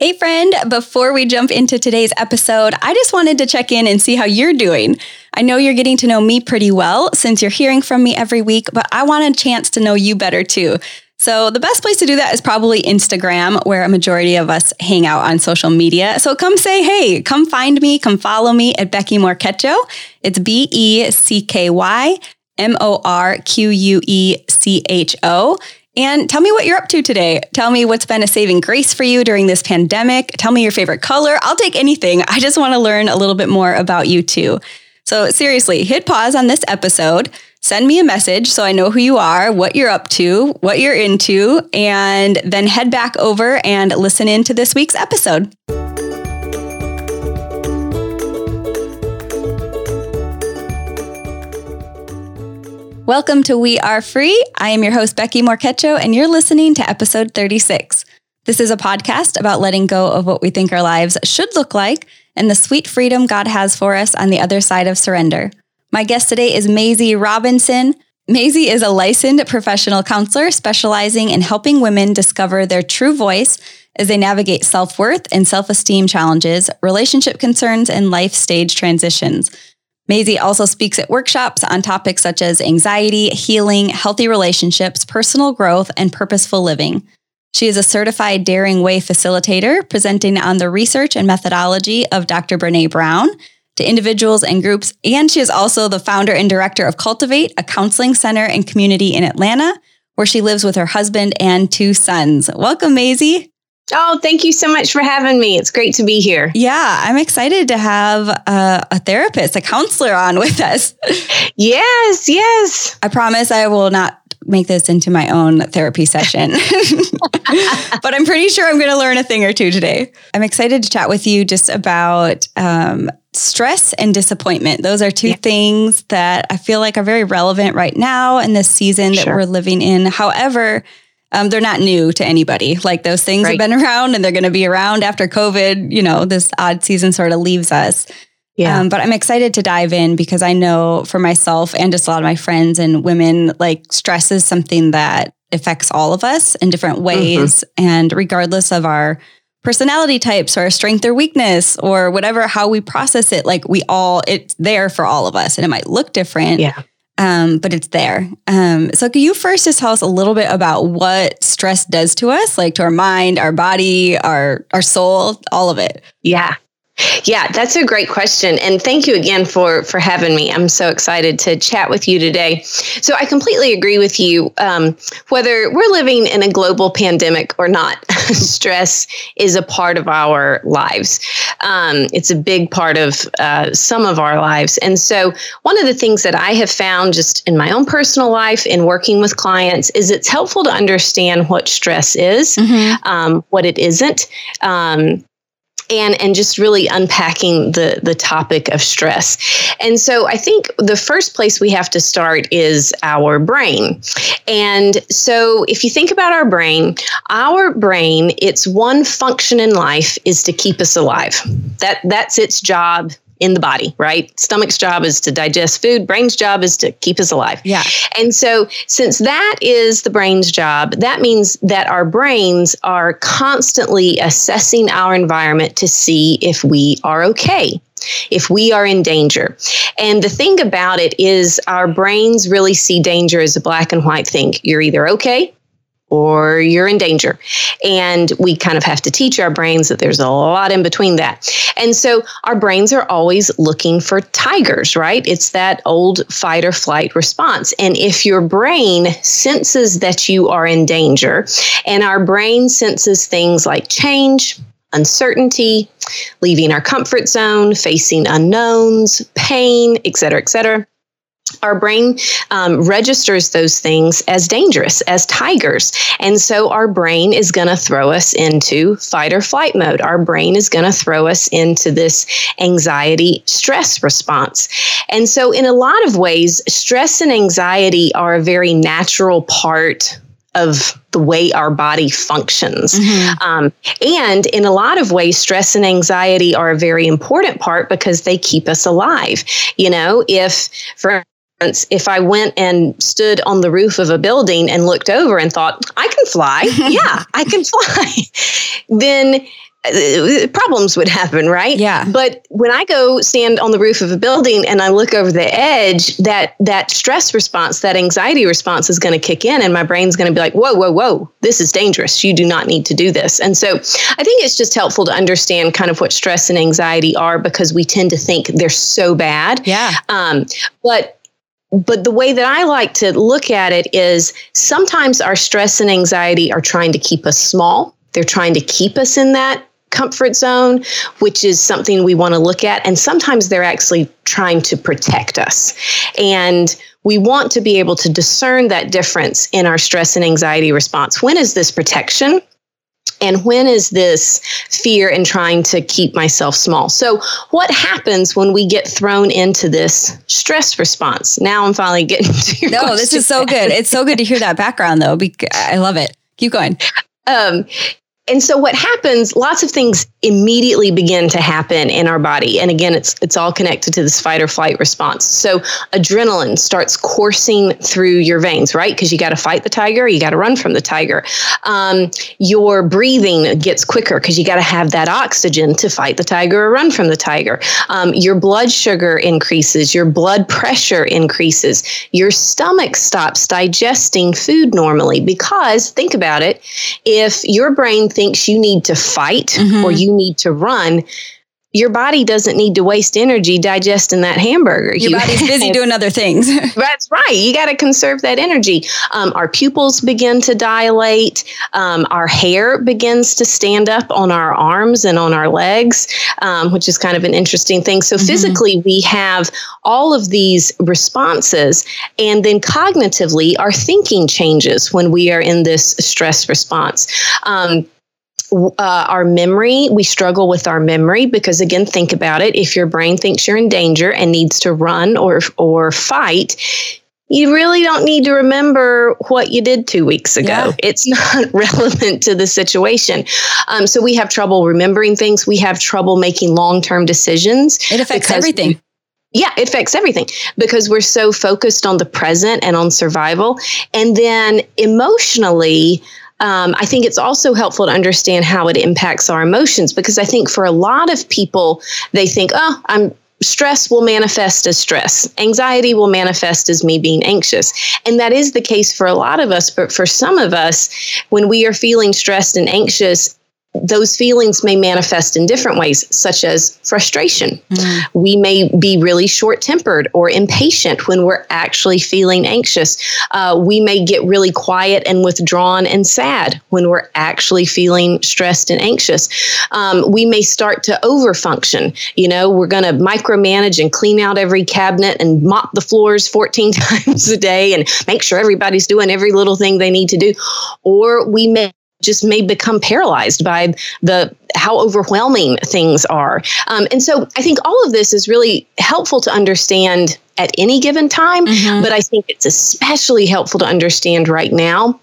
Hey, friend, before we jump into today's episode, I just wanted to check in and see how you're doing. I know you're getting to know me pretty well since you're hearing from me every week, but I want a chance to know you better too. So, the best place to do that is probably Instagram, where a majority of us hang out on social media. So, come say hey, come find me, come follow me at Becky Morquecho. It's B E C K Y M O R Q U E C H O. And tell me what you're up to today. Tell me what's been a saving grace for you during this pandemic. Tell me your favorite color. I'll take anything. I just want to learn a little bit more about you too. So, seriously, hit pause on this episode. Send me a message so I know who you are, what you're up to, what you're into, and then head back over and listen in to this week's episode. Welcome to We Are Free. I am your host, Becky Morquecho, and you're listening to episode 36. This is a podcast about letting go of what we think our lives should look like and the sweet freedom God has for us on the other side of surrender. My guest today is Maisie Robinson. Maisie is a licensed professional counselor specializing in helping women discover their true voice as they navigate self worth and self esteem challenges, relationship concerns, and life stage transitions. Maisie also speaks at workshops on topics such as anxiety, healing, healthy relationships, personal growth, and purposeful living. She is a certified Daring Way facilitator, presenting on the research and methodology of Dr. Brene Brown to individuals and groups. And she is also the founder and director of Cultivate, a counseling center and community in Atlanta, where she lives with her husband and two sons. Welcome, Maisie. Oh, thank you so much for having me. It's great to be here. Yeah, I'm excited to have a, a, therapist, a counselor on with us. Yes, yes. I promise I will not make this into my own therapy session, but I'm pretty sure I'm going to learn a thing or two today. I'm excited to chat with you just about um, stress and disappointment. Those are two yeah. things that I feel like are very relevant right now in this season that we're living in. However, um, they're not new to anybody. Like those things right. have been around and they're going to be around after COVID. You know, this odd season sort of leaves us. Yeah. Um, but I'm excited to dive in because I know for myself and just a lot of my friends and women, like stress is something that affects all of us in different ways. Mm-hmm. And regardless of our personality types or strength or weakness or whatever, how we process it, like we all, it's there for all of us and it might look different. Yeah um, but it's there. Um, so, can you first just tell us a little bit about what stress does to us, like to our mind, our body, our our soul, all of it? Yeah, yeah, that's a great question. And thank you again for, for having me. I'm so excited to chat with you today. So I completely agree with you. Um, whether we're living in a global pandemic or not, stress is a part of our lives. Um, it's a big part of uh, some of our lives. And so one of the things that I have found just in my own personal life in working with clients is it's helpful to understand what stress is, mm-hmm. um, what it isn't. And and just really unpacking the the topic of stress. And so I think the first place we have to start is our brain. And so if you think about our brain, our brain, its one function in life is to keep us alive. That that's its job in the body, right? Stomach's job is to digest food, brain's job is to keep us alive. Yeah. And so, since that is the brain's job, that means that our brains are constantly assessing our environment to see if we are okay if we are in danger. And the thing about it is, our brains really see danger as a black and white thing. You're either okay or you're in danger. And we kind of have to teach our brains that there's a lot in between that. And so our brains are always looking for tigers, right? It's that old fight or flight response. And if your brain senses that you are in danger, and our brain senses things like change, uncertainty, leaving our comfort zone, facing unknowns, pain, et cetera, et cetera our brain um, registers those things as dangerous, as tigers. And so our brain is going to throw us into fight or flight mode. Our brain is going to throw us into this anxiety stress response. And so, in a lot of ways, stress and anxiety are a very natural part of the way our body functions. Mm-hmm. Um, and in a lot of ways, stress and anxiety are a very important part because they keep us alive. You know, if, for if I went and stood on the roof of a building and looked over and thought, I can fly, yeah, I can fly, then uh, problems would happen, right? Yeah. But when I go stand on the roof of a building and I look over the edge, that that stress response, that anxiety response is going to kick in, and my brain's going to be like, "Whoa, whoa, whoa! This is dangerous. You do not need to do this." And so, I think it's just helpful to understand kind of what stress and anxiety are because we tend to think they're so bad. Yeah. Um, but but the way that I like to look at it is sometimes our stress and anxiety are trying to keep us small. They're trying to keep us in that comfort zone, which is something we want to look at. And sometimes they're actually trying to protect us. And we want to be able to discern that difference in our stress and anxiety response. When is this protection? And when is this fear and trying to keep myself small? So, what happens when we get thrown into this stress response? Now I'm finally getting to your No, this is so good. It's so good to hear that background, though. I love it. Keep going. Um, and so what happens lots of things immediately begin to happen in our body. And again it's it's all connected to this fight or flight response. So adrenaline starts coursing through your veins right? Because you got to fight the tiger you got to run from the tiger. Um, your breathing gets quicker because you got to have that oxygen to fight the tiger or run from the tiger. Um, your blood sugar increases your blood pressure increases your stomach stops digesting food normally. Because think about it if your brain thinks you need to fight mm-hmm. or you need to run, your body doesn't need to waste energy digesting that hamburger. Your you body's busy doing other things. That's right. You got to conserve that energy. Um, our pupils begin to dilate. Um, our hair begins to stand up on our arms and on our legs, um, which is kind of an interesting thing. So, mm-hmm. physically, we have all of these responses. And then cognitively, our thinking changes when we are in this stress response. Uh, our memory, we struggle with our memory because again, think about it. If your brain thinks you're in danger and needs to run or or fight, you really don't need to remember what you did two weeks ago. Yeah. It's not relevant to the situation. Um, so we have trouble remembering things. We have trouble making long term decisions. It affects everything. We, yeah, it affects everything because we're so focused on the present and on survival. And then emotionally, um, I think it's also helpful to understand how it impacts our emotions because I think for a lot of people, they think, oh, I'm stress will manifest as stress. Anxiety will manifest as me being anxious. And that is the case for a lot of us. But for some of us, when we are feeling stressed and anxious, those feelings may manifest in different ways, such as frustration. Mm. We may be really short tempered or impatient when we're actually feeling anxious. Uh, we may get really quiet and withdrawn and sad when we're actually feeling stressed and anxious. Um, we may start to overfunction. You know, we're going to micromanage and clean out every cabinet and mop the floors 14 times a day and make sure everybody's doing every little thing they need to do. Or we may just may become paralyzed by the how overwhelming things are. Um, and so I think all of this is really helpful to understand at any given time, mm-hmm. but I think it's especially helpful to understand right now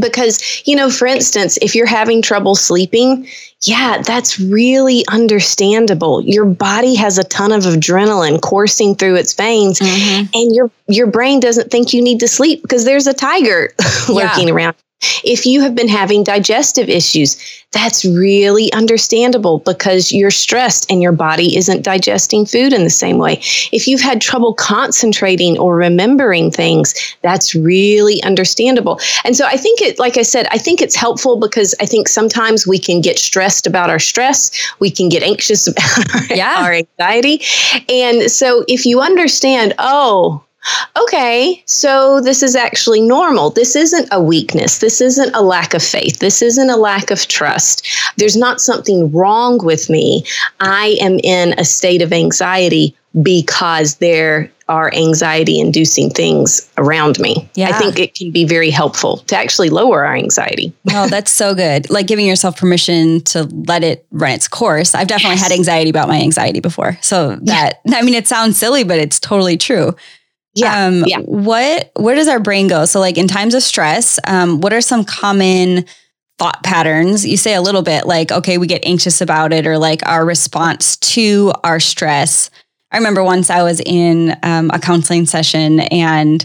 because you know for instance if you're having trouble sleeping yeah that's really understandable your body has a ton of adrenaline coursing through its veins mm-hmm. and your your brain doesn't think you need to sleep because there's a tiger lurking yeah. around if you have been having digestive issues, that's really understandable because you're stressed and your body isn't digesting food in the same way. If you've had trouble concentrating or remembering things, that's really understandable. And so I think it, like I said, I think it's helpful because I think sometimes we can get stressed about our stress, we can get anxious about our, yeah. our anxiety. And so if you understand, oh, okay, so this is actually normal. This isn't a weakness. This isn't a lack of faith. This isn't a lack of trust. There's not something wrong with me. I am in a state of anxiety because there are anxiety inducing things around me. Yeah. I think it can be very helpful to actually lower our anxiety. oh, that's so good. Like giving yourself permission to let it run its course. I've definitely yes. had anxiety about my anxiety before. So that, yeah. I mean, it sounds silly, but it's totally true. Yeah. Um, yeah. What, where does our brain go? So like in times of stress, um, what are some common thought patterns? You say a little bit like, okay, we get anxious about it or like our response to our stress. I remember once I was in um, a counseling session and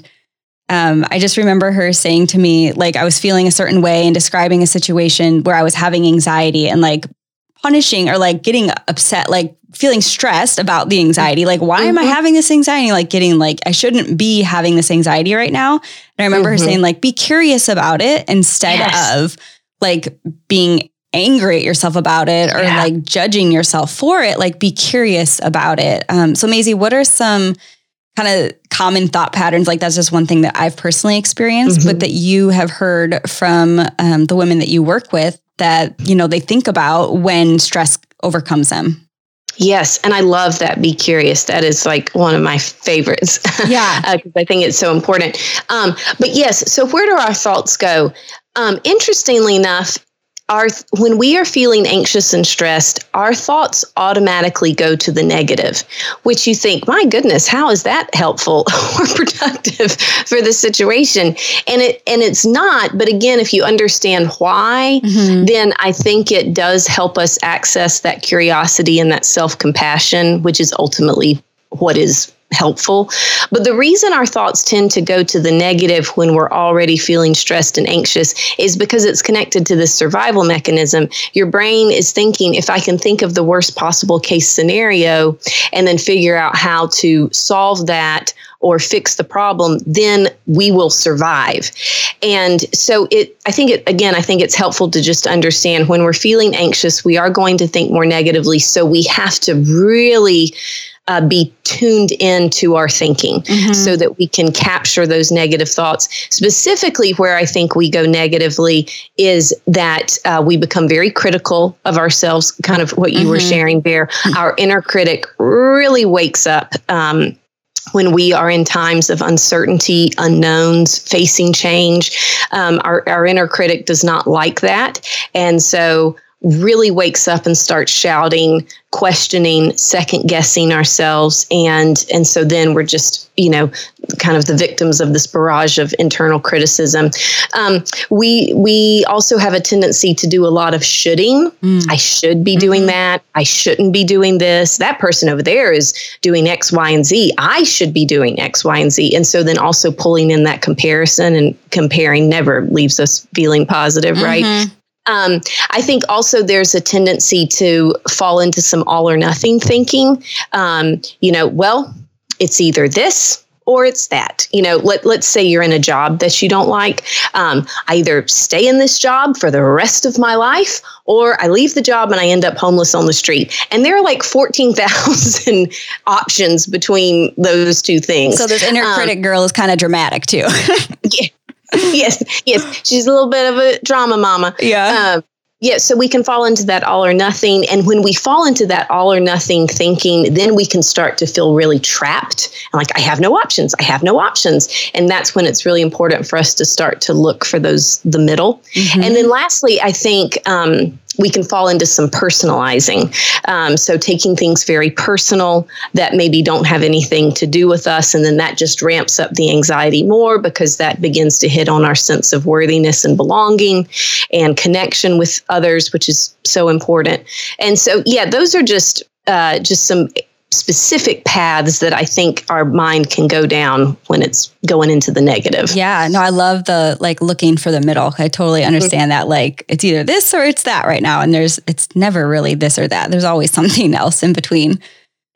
um, I just remember her saying to me, like, I was feeling a certain way and describing a situation where I was having anxiety and like punishing or like getting upset, like feeling stressed about the anxiety. Like, why mm-hmm. am I mm-hmm. having this anxiety? Like, getting like, I shouldn't be having this anxiety right now. And I remember mm-hmm. her saying, like, be curious about it instead yes. of like being angry at yourself about it or yeah. like judging yourself for it. Like, be curious about it. Um, so, Maisie, what are some kind of common thought patterns? Like, that's just one thing that I've personally experienced, mm-hmm. but that you have heard from um, the women that you work with that, you know, they think about when stress overcomes them. Yes, and I love that. Be curious. That is like one of my favorites. Yeah, because uh, I think it's so important. Um, but yes, so where do our thoughts go? Um, interestingly enough, our when we are feeling anxious and stressed, our thoughts automatically go to the negative, which you think, my goodness, how is that helpful or productive for the situation? And it and it's not, but again, if you understand why, mm-hmm. then I think it does help us access that curiosity and that self-compassion, which is ultimately what is helpful. But the reason our thoughts tend to go to the negative when we're already feeling stressed and anxious is because it's connected to this survival mechanism. Your brain is thinking, if I can think of the worst possible case scenario and then figure out how to solve that or fix the problem, then we will survive. And so it I think it again, I think it's helpful to just understand when we're feeling anxious, we are going to think more negatively. So we have to really uh, be tuned into our thinking mm-hmm. so that we can capture those negative thoughts. Specifically, where I think we go negatively is that uh, we become very critical of ourselves, kind of what you mm-hmm. were sharing there. Our inner critic really wakes up. Um, when we are in times of uncertainty, unknowns, facing change, um, our, our inner critic does not like that. And so really wakes up and starts shouting, questioning, second guessing ourselves, and and so then we're just you know kind of the victims of this barrage of internal criticism. Um, we we also have a tendency to do a lot of shoulding. Mm. I should be doing mm-hmm. that. I shouldn't be doing this. That person over there is doing X, Y, and Z. I should be doing X, Y, and Z. And so then also pulling in that comparison and comparing never leaves us feeling positive, mm-hmm. right? Um, I think also there's a tendency to fall into some all or nothing thinking. Um, you know, well, it's either this or it's that. You know, let, let's say you're in a job that you don't like. Um, I either stay in this job for the rest of my life or I leave the job and I end up homeless on the street. And there are like 14,000 options between those two things. So this inner um, critic girl is kind of dramatic too. yeah, yes, yes. She's a little bit of a drama mama. Yeah. Um, yeah, so we can fall into that all or nothing. And when we fall into that all or nothing thinking, then we can start to feel really trapped and like, I have no options. I have no options. And that's when it's really important for us to start to look for those, the middle. Mm-hmm. And then lastly, I think, um, we can fall into some personalizing. Um, so, taking things very personal that maybe don't have anything to do with us. And then that just ramps up the anxiety more because that begins to hit on our sense of worthiness and belonging and connection with others, which is so important. And so, yeah, those are just. Uh, just some specific paths that I think our mind can go down when it's going into the negative. Yeah, no, I love the like looking for the middle. I totally understand mm-hmm. that. Like it's either this or it's that right now. And there's, it's never really this or that. There's always something else in between.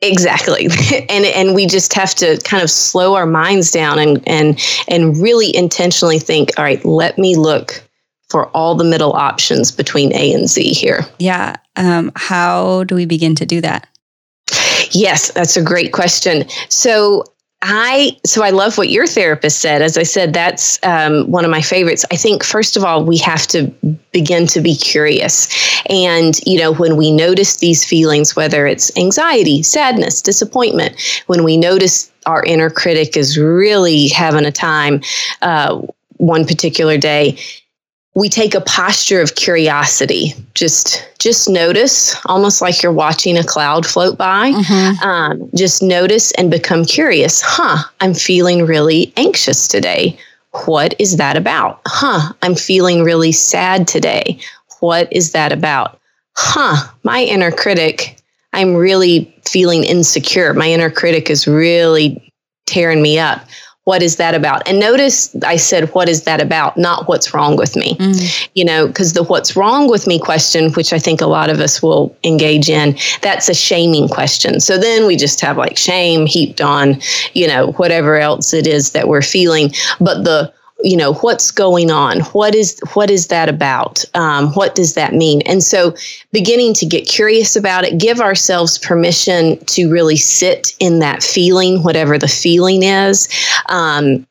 Exactly. And and we just have to kind of slow our minds down and and and really intentionally think, all right, let me look for all the middle options between A and Z here. Yeah. Um, how do we begin to do that? Yes, that's a great question. So I so I love what your therapist said. As I said, that's um, one of my favorites. I think first of all we have to begin to be curious, and you know when we notice these feelings, whether it's anxiety, sadness, disappointment, when we notice our inner critic is really having a time uh, one particular day, we take a posture of curiosity. Just just notice almost like you're watching a cloud float by. Mm-hmm. um, just notice and become curious. Huh i'm feeling really anxious today. What is that about? Huh i'm feeling really sad today. What is that about? Huh my inner critic i'm really feeling insecure. My inner critic is really tearing me up what is that about? And notice I said, what is that about? Not what's wrong with me. Mm. You know, because the what's wrong with me question, which I think a lot of us will engage in, that's a shaming question. So then we just have like shame heaped on, you know, whatever else it is that we're feeling. But the you know what's going on? What is what is that about? Um, what does that mean? And so beginning to get curious about it give ourselves permission to really sit in that feeling whatever the feeling is. Um,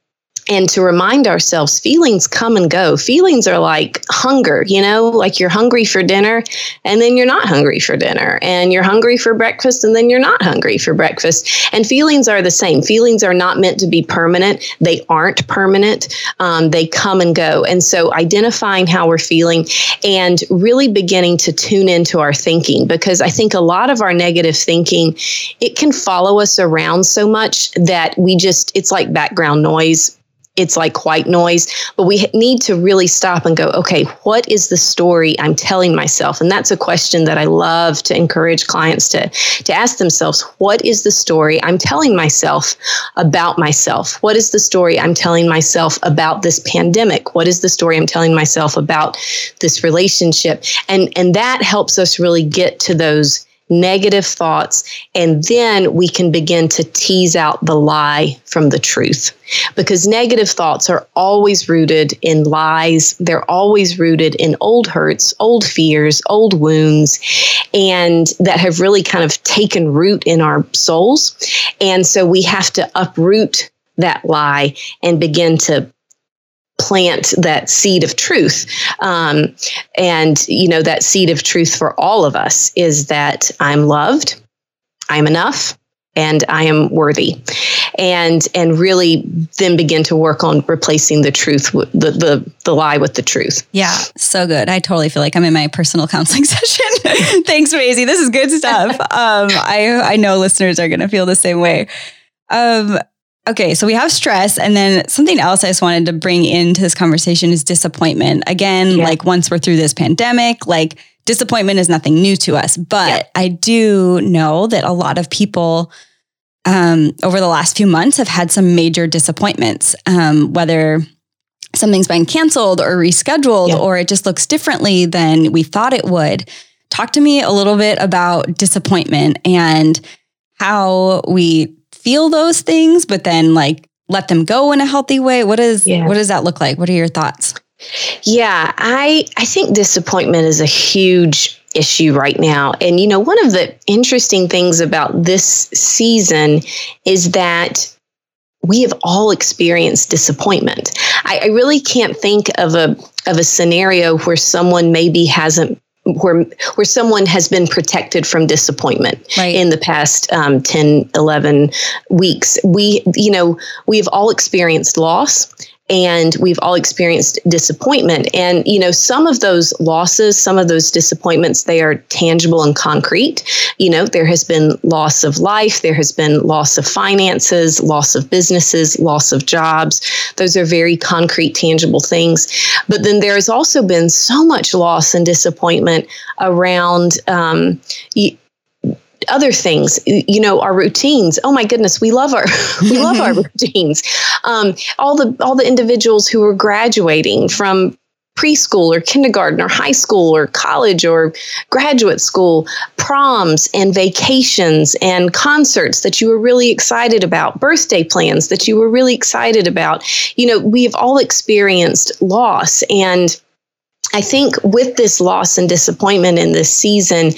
and to remind ourselves feelings come and go. Feelings are like hunger, you know, like you're hungry for dinner and then you're not hungry for dinner, and you're hungry for breakfast and then you're not hungry for breakfast. And feelings are the same. Feelings are not meant to be permanent, they aren't permanent, um, they come and go. And so identifying how we're feeling and really beginning to tune into our thinking because I think a lot of our negative thinking it can follow us around so much that we just it's like background noise it's like white noise but we need to really stop and go okay what is the story i'm telling myself? And that's a question that i love to encourage clients to to ask themselves what is the story i'm telling myself about myself? What is the story i'm telling myself about this pandemic? What is the story i'm telling myself about this relationship? And and that helps us really get to those negative thoughts, and then we can begin to tease out the lie from the truth. Because negative thoughts are always rooted in lies, they're always rooted in old hurts, old fears, old wounds, and that have really kind of taken root in our souls. And so we have to uproot that lie and begin to plant that seed of truth. Um, and, you know, that seed of truth for all of us is that I'm loved, I'm enough, and I am worthy. And and really then begin to work on replacing the truth with the, the the lie with the truth. Yeah, so good. I totally feel like I'm in my personal counseling session. Thanks, Maisie. This is good stuff. um, I I know listeners are gonna feel the same way. Um, Okay, so we have stress, and then something else I just wanted to bring into this conversation is disappointment. Again, yeah. like once we're through this pandemic, like disappointment is nothing new to us. But yeah. I do know that a lot of people um, over the last few months have had some major disappointments, um, whether something's been canceled or rescheduled, yeah. or it just looks differently than we thought it would. Talk to me a little bit about disappointment and how we feel those things, but then like let them go in a healthy way? What is yeah. what does that look like? What are your thoughts? Yeah, I I think disappointment is a huge issue right now. And you know, one of the interesting things about this season is that we have all experienced disappointment. I, I, really can't think of a of a scenario where someone maybe hasn't where where someone has been protected from disappointment right. in the past um, 10 11 weeks we you know we've all experienced loss and we've all experienced disappointment. And you know some of those losses some of those disappointments they are tangible and concrete. You know there has been loss of life there has been loss of finances loss of businesses loss of jobs. Those are very concrete tangible things. But then there has also been so much loss and disappointment around um, other things you know our routines oh my goodness we love our we love our routines um, all the all the individuals who are graduating from preschool or kindergarten or high school or college or graduate school, proms and vacations and concerts that you were really excited about, birthday plans that you were really excited about. You know, we have all experienced loss. And I think with this loss and disappointment in this season,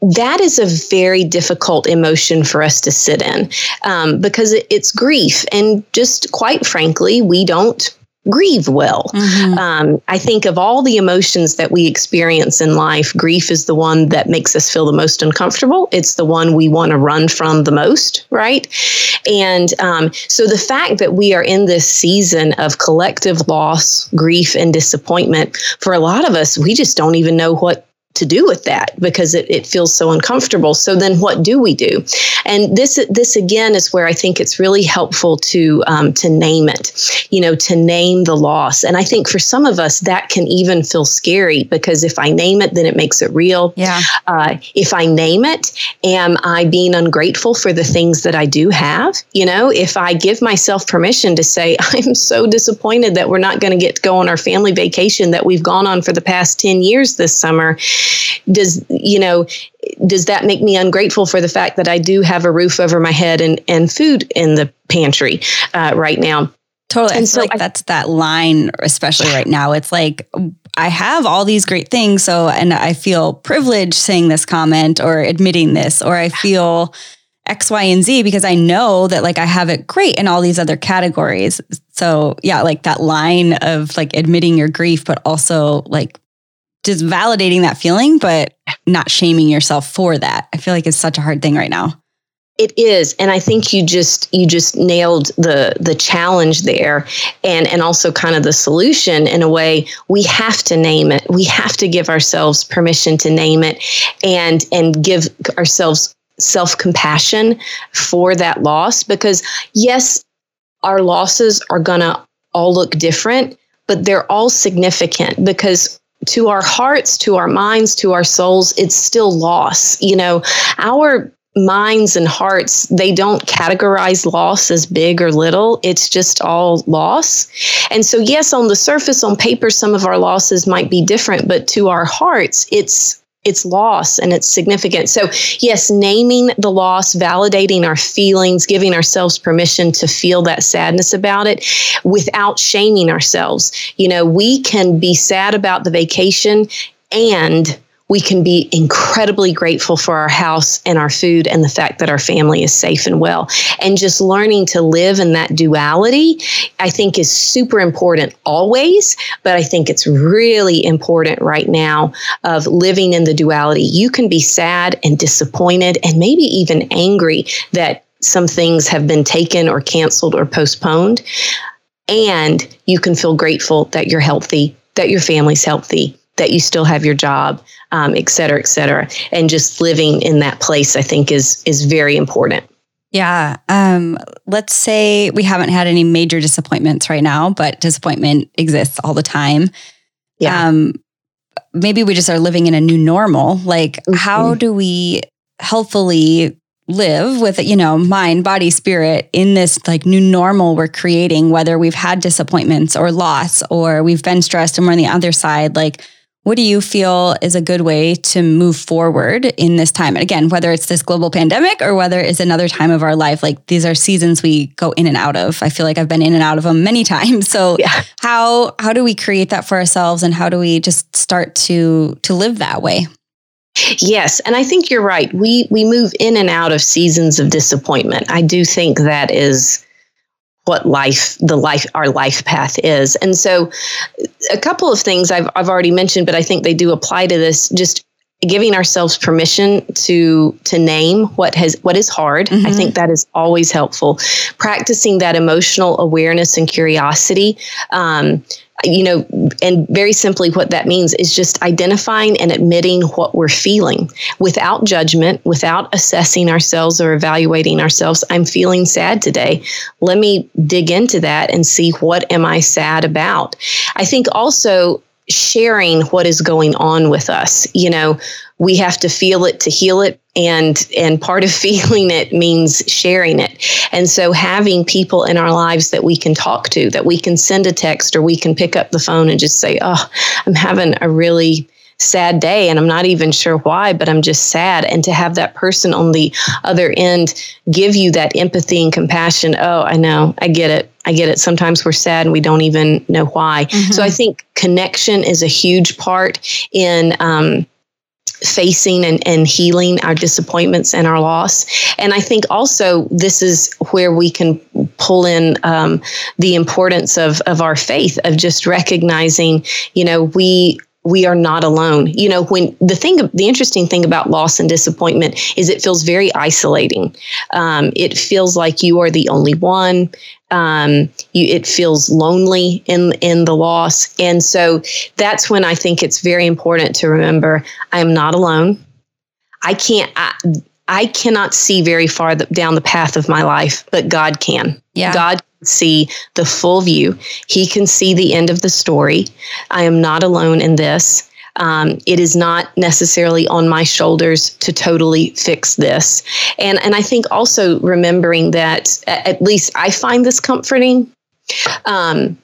that is a very difficult emotion for us to sit in um, because it, it's grief. And just quite frankly, we don't grieve well. Mm-hmm. Um, I think of all the emotions that we experience in life, grief is the one that makes us feel the most uncomfortable. It's the one we want to run from the most, right? And um, so the fact that we are in this season of collective loss, grief, and disappointment, for a lot of us, we just don't even know what to do with that because it, it feels so uncomfortable. So then what do we do? And this this again is where I think it's really helpful to um, to name it, you know, to name the loss. And I think for some of us that can even feel scary because if I name it, then it makes it real. Yeah. Uh, if I name it, am I being ungrateful for the things that I do have? You know, if I give myself permission to say, I'm so disappointed that we're not going to get to go on our family vacation that we've gone on for the past 10 years this summer, does, you know, does that make me ungrateful for the fact that I do have a roof over my head and, and food in the pantry uh, right now? Totally. And I feel so like I, that's that line, especially right now. It's like, I have all these great things. So, and I feel privileged saying this comment or admitting this, or I feel X, Y, and Z because I know that like I have it great in all these other categories. So, yeah, like that line of like admitting your grief, but also like just validating that feeling, but not shaming yourself for that. I feel like it's such a hard thing right now. It is, and I think you just you just nailed the the challenge there, and and also kind of the solution in a way. We have to name it. We have to give ourselves permission to name it, and and give ourselves self compassion for that loss. Because yes, our losses are gonna all look different, but they're all significant because to our hearts, to our minds, to our souls, it's still loss. You know, our minds and hearts, they don't categorize loss as big or little. It's just all loss. And so, yes, on the surface, on paper, some of our losses might be different, but to our hearts, it's it's loss and it's significant. So, yes, naming the loss, validating our feelings, giving ourselves permission to feel that sadness about it without shaming ourselves. You know, we can be sad about the vacation and we can be incredibly grateful for our house and our food and the fact that our family is safe and well. And just learning to live in that duality, I think, is super important always. But I think it's really important right now of living in the duality. You can be sad and disappointed and maybe even angry that some things have been taken or canceled or postponed. And you can feel grateful that you're healthy, that your family's healthy, that you still have your job, um, et cetera, et cetera. And just living in that place, I think, is is very important. Yeah. Um, let's say we haven't had any major disappointments right now, but disappointment exists all the time. Yeah. Um, maybe we just are living in a new normal. Like, mm-hmm. how do we healthfully live with you know mind body spirit in this like new normal we're creating whether we've had disappointments or loss or we've been stressed and we're on the other side like what do you feel is a good way to move forward in this time? And again, whether it's this global pandemic or whether it's another time of our life, like these are seasons we go in and out of. I feel like I've been in and out of them many times. So yeah. how how do we create that for ourselves and how do we just start to to live that way? Yes, and I think you're right. We we move in and out of seasons of disappointment. I do think that is what life the life our life path is. And so a couple of things I've, I've already mentioned but i think they do apply to this just giving ourselves permission to to name what has what is hard. Mm-hmm. i think that is always helpful. Practicing that emotional awareness and curiosity um, you know, and very simply, what that means is just identifying and admitting what we're feeling without judgment, without assessing ourselves or evaluating ourselves. I'm feeling sad today. Let me dig into that and see what am I sad about. I think also sharing what is going on with us. You know, we have to feel it to heal it and and part of feeling it means sharing it and so having people in our lives that we can talk to that we can send a text or we can pick up the phone and just say oh i'm having a really sad day and i'm not even sure why but i'm just sad and to have that person on the other end give you that empathy and compassion oh i know i get it I get it. Sometimes we're sad and we don't even know why. Mm-hmm. So I think connection is a huge part in um, facing and, and healing our disappointments and our loss. And I think also this is where we can pull in um, the importance of, of our faith, of just recognizing, you know, we we are not alone. You know, when the thing, the interesting thing about loss and disappointment is it feels very isolating. Um, it feels like you are the only one. Um, you, it feels lonely in in the loss, and so that's when I think it's very important to remember I am not alone. I can't. I, I cannot see very far down the path of my life, but God can. Yeah. God can see the full view. He can see the end of the story. I am not alone in this. Um, it is not necessarily on my shoulders to totally fix this. And and I think also remembering that at least I find this comforting. Um,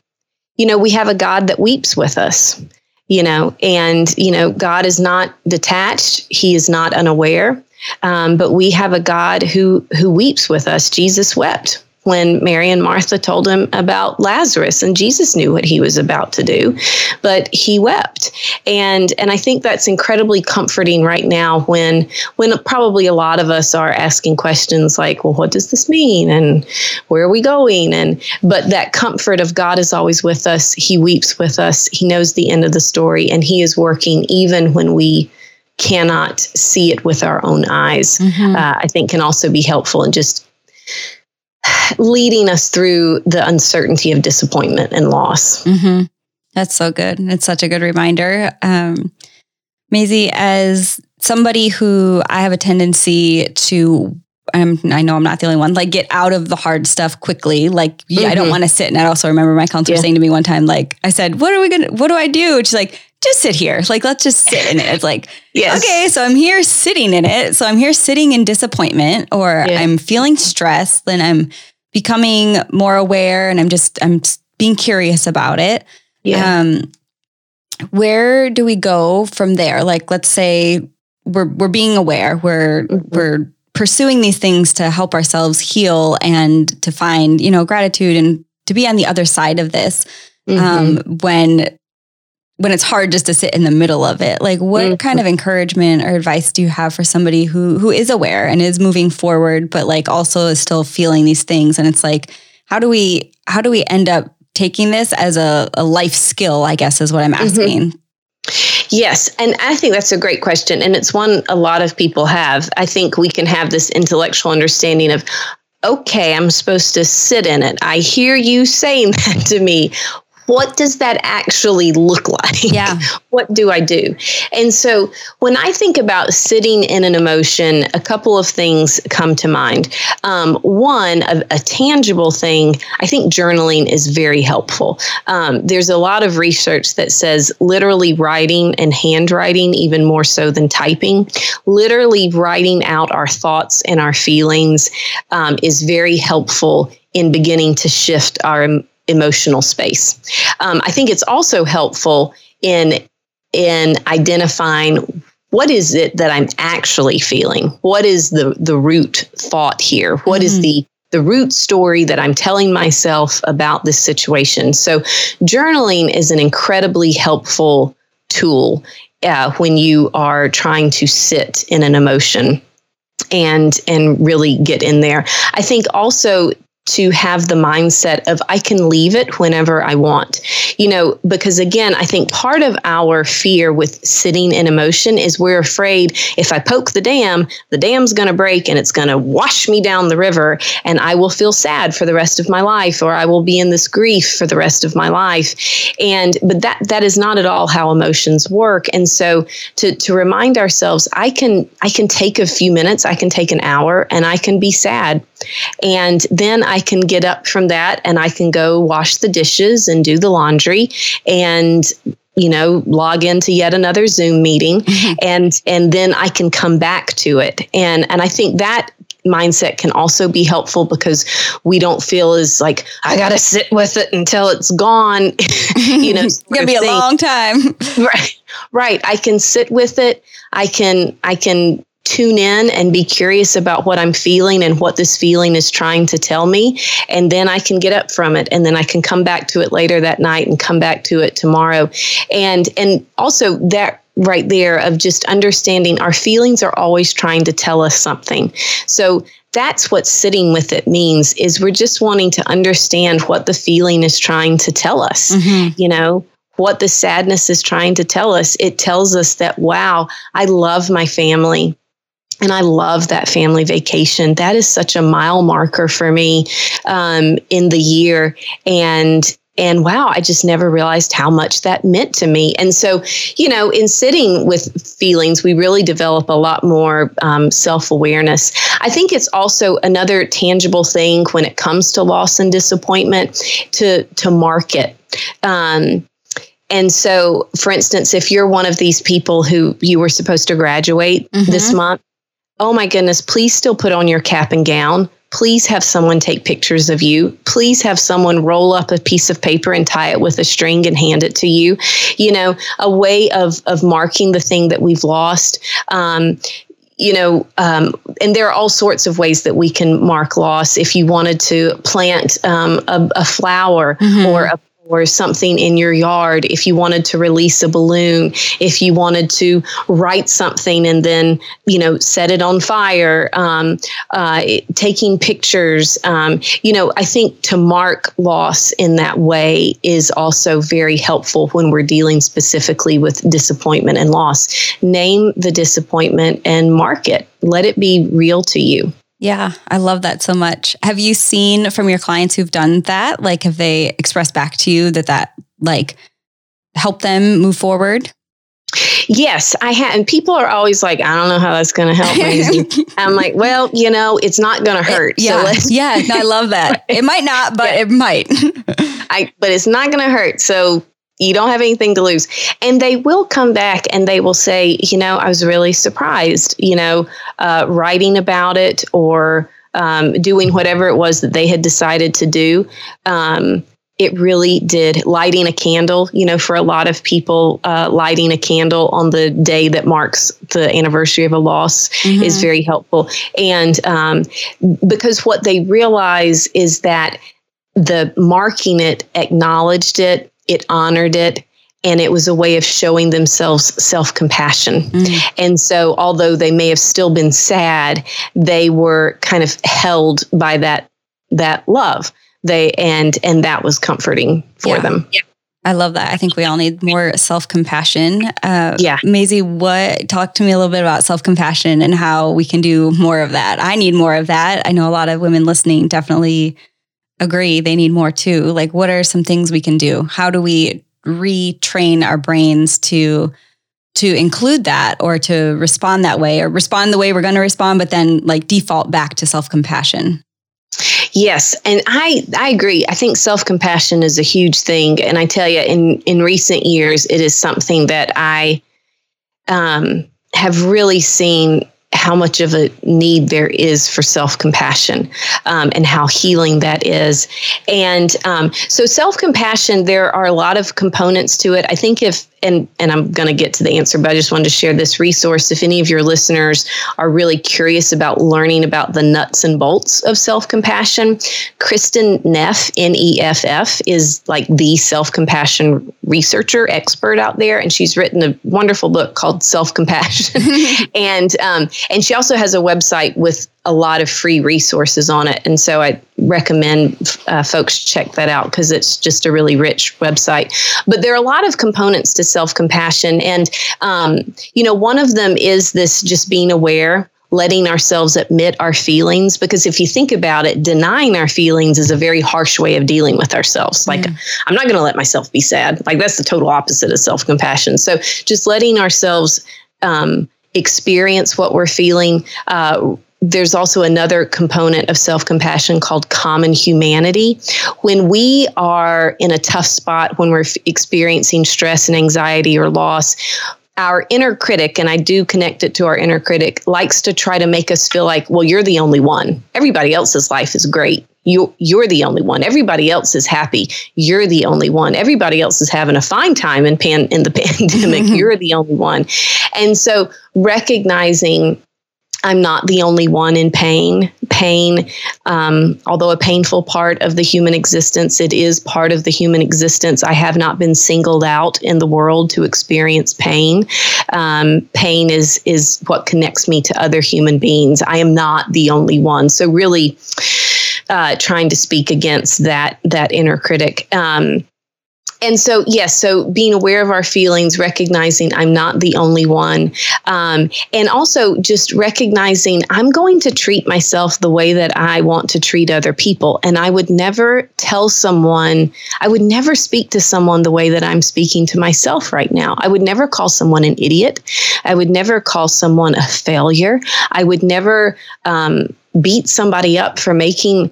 you know, we have a God that weeps with us you know, and, you know, God is not detached, He is not unaware. Um, but we have a God who who weeps with us. Jesus wept when Mary and Martha told him about Lazarus and Jesus knew what he was about to do but he wept. And and I think that's incredibly comforting right now when when probably a lot of us are asking questions like well what does this mean? And where are we going? And but that comfort of God is always with us. He weeps with us. He knows the end of the story and he is working even when we cannot see it with our own eyes. Mm-hmm. uh, I think can also be helpful and just leading us through the uncertainty of disappointment and loss. Mm-hmm. That's so good. It's such a good reminder. Um, Maisie, as somebody who I have a tendency to I'm, I know I'm not the only one. Like, get out of the hard stuff quickly. Like, mm-hmm. I don't mm-hmm. want to sit. And I also remember my counselor yeah. saying to me one time, like, I said, "What are we gonna? What do I do?" She's like, "Just sit here. Like, let's just sit in it." It's like, yes. okay, so I'm here sitting in it. So I'm here sitting in disappointment, or yeah. I'm feeling stressed. Then I'm becoming more aware and I'm just I'm being curious about it. Yeah. Um, where do we go from there? Like let's say we're we're being aware, we're mm-hmm. we're pursuing these things to help ourselves heal and to find, you know, gratitude and to be on the other side of this. Mm-hmm. Um, when when it's hard just to sit in the middle of it like what mm-hmm. kind of encouragement or advice do you have for somebody who who is aware and is moving forward but like also is still feeling these things and it's like how do we how do we end up taking this as a, a life skill i guess is what i'm mm-hmm. asking mm-hmm. Yes, and I think that's a great question. And it's one a lot of people have. I think we can have this intellectual understanding of, okay, I'm supposed to sit in it. I hear you saying that to me what does that actually look like? Yeah. what do I do? And so when I think about sitting in an emotion, a couple of things come to mind. Um, one, a, a, tangible thing, I think journaling is very helpful. Um, there's a lot of research that says literally writing and handwriting, even more so than typing, literally writing out our thoughts and our feelings um, is very helpful in beginning to shift our emotional space. Um, I think it's also helpful in in identifying what is it that I'm actually feeling. What is the the root thought here? What mm-hmm. is the the root story that I'm telling myself about this situation. So, journaling is an incredibly helpful tool uh, when you are trying to sit in an emotion and and really get in there. I think also to have the mindset of I can leave it whenever I want. You know, because again, I think part of our fear with sitting in emotion is we're afraid if I poke the dam, the dam's going to break and it's going to wash me down the river and I will feel sad for the rest of my life or I will be in this grief for the rest of my life. And but that that is not at all how emotions work. And so to to remind ourselves I can I can take a few minutes, I can take an hour and I can be sad. And then I can get up from that and I can go wash the dishes and do the laundry and you know log into yet another zoom meeting mm-hmm. and and then i can come back to it and and i think that mindset can also be helpful because we don't feel as like I got to sit with it until it's gone. you know, it's gonna be a long time. right, right. I can sit with it. I can I can tune in and be curious about what I'm feeling and what this feeling is trying to tell me. And then I can get up from it and then I can come back to it later that night and come back to it tomorrow. And and also that right there of just understanding our feelings are always trying to tell us something. So that's what sitting with it means is we're just wanting to understand what the feeling is trying to tell us. Mm-hmm. You know, what the sadness is trying to tell us. It tells us that, wow, I love my family. And I love that family vacation. That is such a mile marker for me um, in the year. And and wow, I just never realized how much that meant to me. And so, you know, in sitting with feelings, we really develop a lot more um, self awareness. I think it's also another tangible thing when it comes to loss and disappointment to to mark it. Um, and so, for instance, if you're one of these people who you were supposed to graduate mm-hmm. this month, oh my goodness, please still put on your cap and gown. Please have someone take pictures of you. Please have someone roll up a piece of paper and tie it with a string and hand it to you. You know, a way of of marking the thing that we've lost. Um, you know, um, and there are all sorts of ways that we can mark loss. If you wanted to plant um, a, a, flower mm-hmm. or a or something in your yard, if you wanted to release a balloon, if you wanted to write something and then, you know, set it on fire, um, uh, taking pictures, um, you know, I think to mark loss in that way is also very helpful when we're dealing specifically with disappointment and loss. Name the disappointment and mark it. Let it be real to you. Yeah, I love that so much. Have you seen from your clients who've done that? Like, have they expressed back to you that that like helped them move forward? Yes, I have. And people are always like, I don't know how that's going to help me. I'm like, well, you know, it's not going to hurt. It, yeah. So yeah. I love that. It might not, but yeah. it might. I, but it's not going to hurt. So you don't have anything to lose. And they will come back and they will say, you know, I was really surprised, you know, uh, writing about it or um, doing whatever it was that they had decided to do. Um, it really did lighting a candle you know for a lot of people uh, lighting a candle on the day that marks the anniversary of a loss mm-hmm. is very helpful and um, because what they realize is that the marking it acknowledged it it honored it and it was a way of showing themselves self compassion. Mm. And so, although they may have still been sad, they were kind of held by that that love. They and and that was comforting for yeah. them. Yeah. I love that. I think we all need more self compassion. Uh, yeah. Maisie, what, talk to me a little bit about self compassion and how we can do more of that. I need more of that. I know a lot of women listening definitely agree they need more too. Like, what are some things we can do? How do we retrain our brains to to include that or to respond that way or respond the way we're going to respond but then like default back to self-compassion yes and i i agree i think self-compassion is a huge thing and i tell you in in recent years it is something that i um, have really seen how much of a need there is for self compassion um, and how healing that is. And um, so, self compassion, there are a lot of components to it. I think if and and I'm going to get to the answer, but I just wanted to share this resource. If any of your listeners are really curious about learning about the nuts and bolts of self compassion, Kristin Neff, N E F F, is like the self compassion researcher expert out there, and she's written a wonderful book called Self Compassion, and um, and she also has a website with a lot of free resources on it. And so I recommend uh, folks check that out because it's just a really rich website. But there are a lot of components to self compassion. And, um, you know, one of them is this just being aware. Letting ourselves admit our feelings, because if you think about it, denying our feelings is a very harsh way of dealing with ourselves. Like, mm. I'm not going to let myself be sad. Like, that's the total opposite of self compassion. So, just letting ourselves um, experience what we're feeling, uh, there's also another component of self compassion called common humanity. When we are in a tough spot, when we're experiencing stress and anxiety or loss, our inner critic, and I do connect it to our inner critic, likes to try to make us feel like, well, you're the only one. Everybody else's life is great. You, you're the only one. Everybody else is happy. You're the only one. Everybody else is having a fine time in pan in the pandemic. you're the only one. And so recognizing I'm not the only one in pain. Pain, um, although a painful part of the human existence, it is part of the human existence. I have not been singled out in the world to experience pain. Um, pain is is what connects me to other human beings. I am not the only one. So really, uh, trying to speak against that that inner critic. Um, and so yes so being aware of our feelings recognizing i'm not the only one um, and also just recognizing i'm going to treat myself the way that i want to treat other people. And i would never tell someone i would never speak to someone the way that i'm speaking to myself right now. I would never call someone an idiot. I would never call someone a failure. I would never um, beat somebody up for making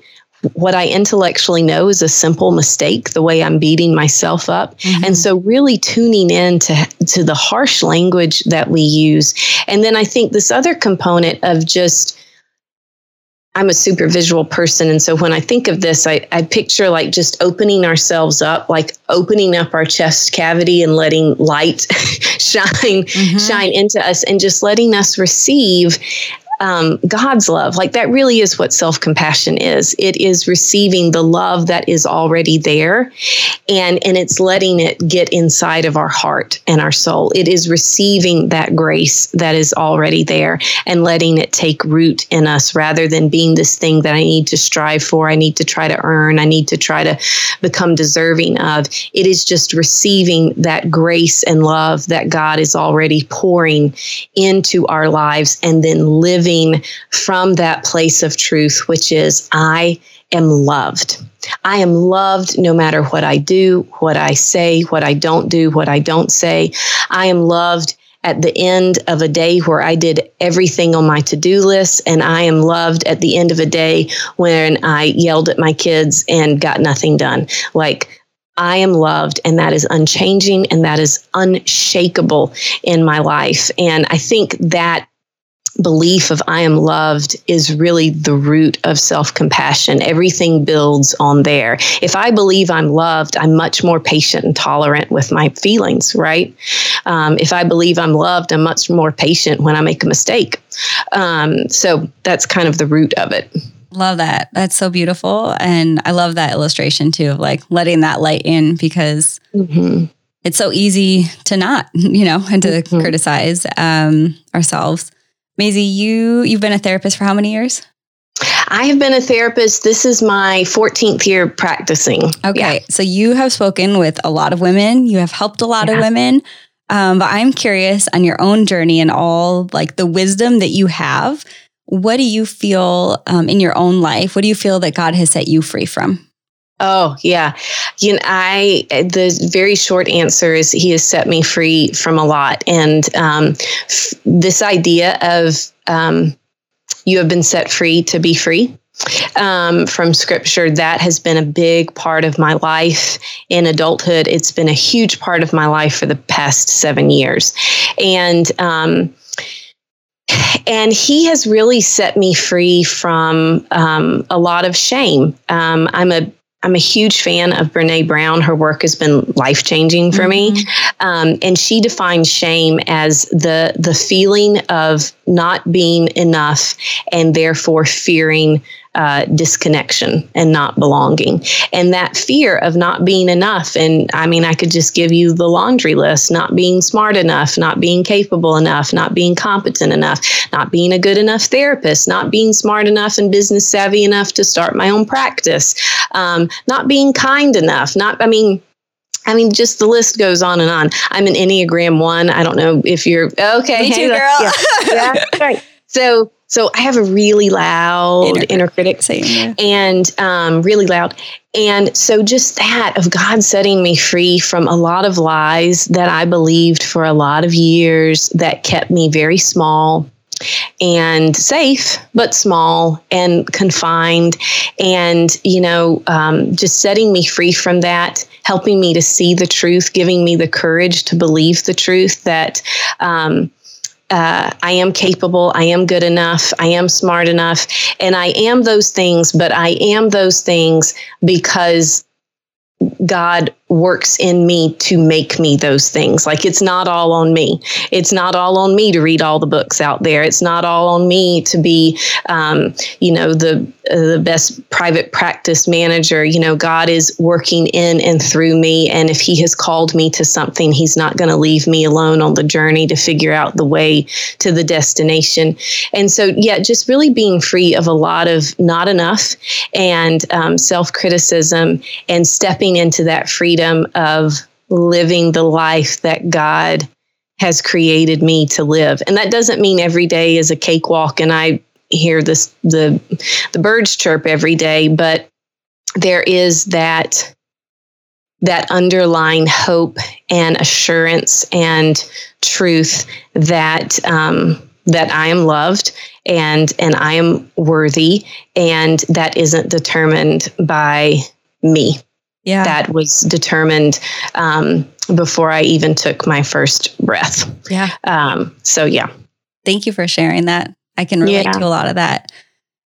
what I intellectually know is a simple mistake, the way I'm beating myself up. Mm-hmm. And so really tuning in to, to the harsh language that we use. And then I think this other component of just, I'm a super visual person. And so when I think of this, I, I picture like just opening ourselves up, like opening up our chest cavity and letting light shine, mm-hmm. shine into us and just letting us receive um, God's love. Like that really is what self compassion is. It is receiving the love that is already there, and and it's letting it get inside of our heart and our soul. It is receiving that grace that is already there and letting it take root in us, rather than being this thing that I need to strive for. I need to try to earn. I need to try to become deserving of. It is just receiving that grace and love that God is already pouring into our lives, and then living living from that place of truth, which is I am loved. I am loved no matter what I do, what I say, what I don't do, what I don't say. I am loved at the end of a day where I did everything on my to do list, and I am loved at the end of a day when I yelled at my kids and got nothing done. Like, I am loved, and that is unchanging and that is unshakable in my life. And I think that belief of I am loved is really the root of self compassion. Everything builds on there. If I believe I'm loved, I'm much more patient and tolerant with my feelings, right? Um, if I believe I'm loved, I'm much more patient when I make a mistake. Um, so that's kind of the root of it. Love that. That's so beautiful. And I love that illustration too of like letting that light in because. Mm-hmm it's so easy to not, you know, and to mm-hmm. criticize um, ourselves. Maisie, you you've been a therapist for how many years? I have been a therapist. This is my 14th year practicing. Okay. Yeah. So you have spoken with a lot of women. You have helped a lot yeah. of women. Um, but I'm curious on your own journey and all like the wisdom that you have. What do you feel um, in your own life? What do you feel that God has set you free from? Oh yeah, you know, I the very short answer is He has set me free from a lot, and um, f- this idea of um, you have been set free to be free um, from scripture that has been a big part of my life in adulthood. It's been a huge part of my life for the past seven years. And um, and he has really set me free from um, a lot of shame. Um, I'm a I'm a huge fan of Brene Brown. Her work has been life changing for mm-hmm. me, um, and she defines shame as the the feeling of not being enough and therefore fearing uh, disconnection and not belonging. And that fear of not being enough. And I mean, I could just give you the laundry list not being smart enough, not being capable enough, not being competent enough, not being a good enough therapist, not being smart enough and business savvy enough to start my own practice, um, not being kind enough, not, I mean, I mean, just the list goes on and on. I'm an Enneagram one. I don't know if you're okay. Me too, girl. Yeah, yeah right. So so I have a really loud inner, inner critic, Same, yeah. and um, really loud. And so just that of God setting me free from a lot of lies that I believed for a lot of years that kept me very small and safe, but small and confined. And, you know, um, just setting me free from that, helping me to see the truth, giving me the courage to believe the truth that. Um, uh, I am capable, I am good enough, I am smart enough, and I am those things, but I am those things because God works in me to make me those things. Like it's not all on me. It's not all on me to read all the books out there. It's not all on me to be, um, you know, the uh, the best private practice manager. You know, God is working in and through me, and if He has called me to something, He's not going to leave me alone on the journey to figure out the way to the destination. And so, yeah, just really being free of a lot of not enough and um, self criticism and stepping into that freedom freedom of living the life that God has created me to live. And that doesn't mean every day is a cakewalk and I hear this the the birds chirp every day, but there is that that underlying hope and assurance and truth that um, that I am loved and and I am worthy, and that isn't determined by me. Yeah, that was determined um, before I even took my first breath. Yeah. Um, so yeah. Thank you for sharing that. I can relate yeah. to a lot of that.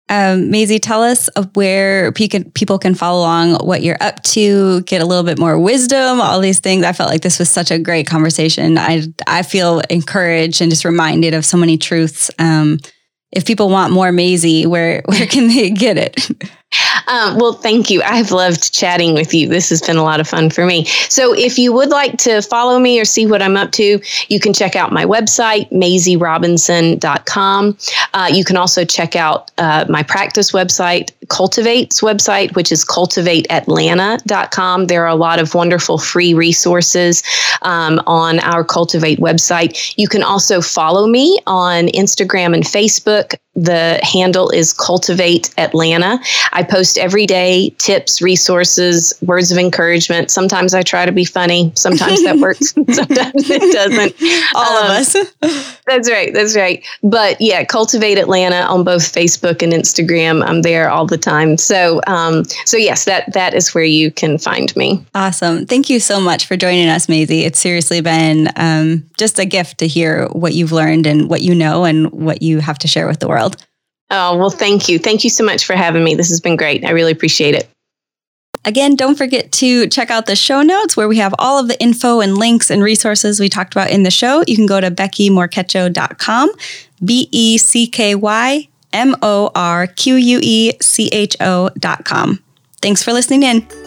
Um, Maisie, tell us where people can follow along, what you're up to, get a little bit more wisdom, all these things. I felt like this was such a great conversation. I I feel encouraged and just reminded of so many truths. Um, if people want more Maisie, where where can they get it? Um, well, thank you. I've loved chatting with you. This has been a lot of fun for me. So, if you would like to follow me or see what I'm up to, you can check out my website, maisierobinson.com. Uh, you can also check out uh, my practice website, Cultivate's website, which is cultivateatlanta.com. There are a lot of wonderful free resources um, on our Cultivate website. You can also follow me on Instagram and Facebook the handle is Cultivate Atlanta. I post every day tips, resources, words of encouragement. Sometimes I try to be funny. Sometimes that works. Sometimes it doesn't. All um, of us. that's right. That's right. But yeah, Cultivate Atlanta on both Facebook and Instagram. I'm there all the time. So, um, so yes, that that is where you can find me. Awesome. Thank you so much for joining us, Maisie. It's seriously been um, just a gift to hear what you've learned and what you know and what you have to share with the world. Oh, well, thank you. Thank you so much for having me. This has been great. I really appreciate it. Again, don't forget to check out the show notes where we have all of the info and links and resources we talked about in the show. You can go to beckymorquecho.com, B E C K Y M O R Q U E C H com. Thanks for listening in.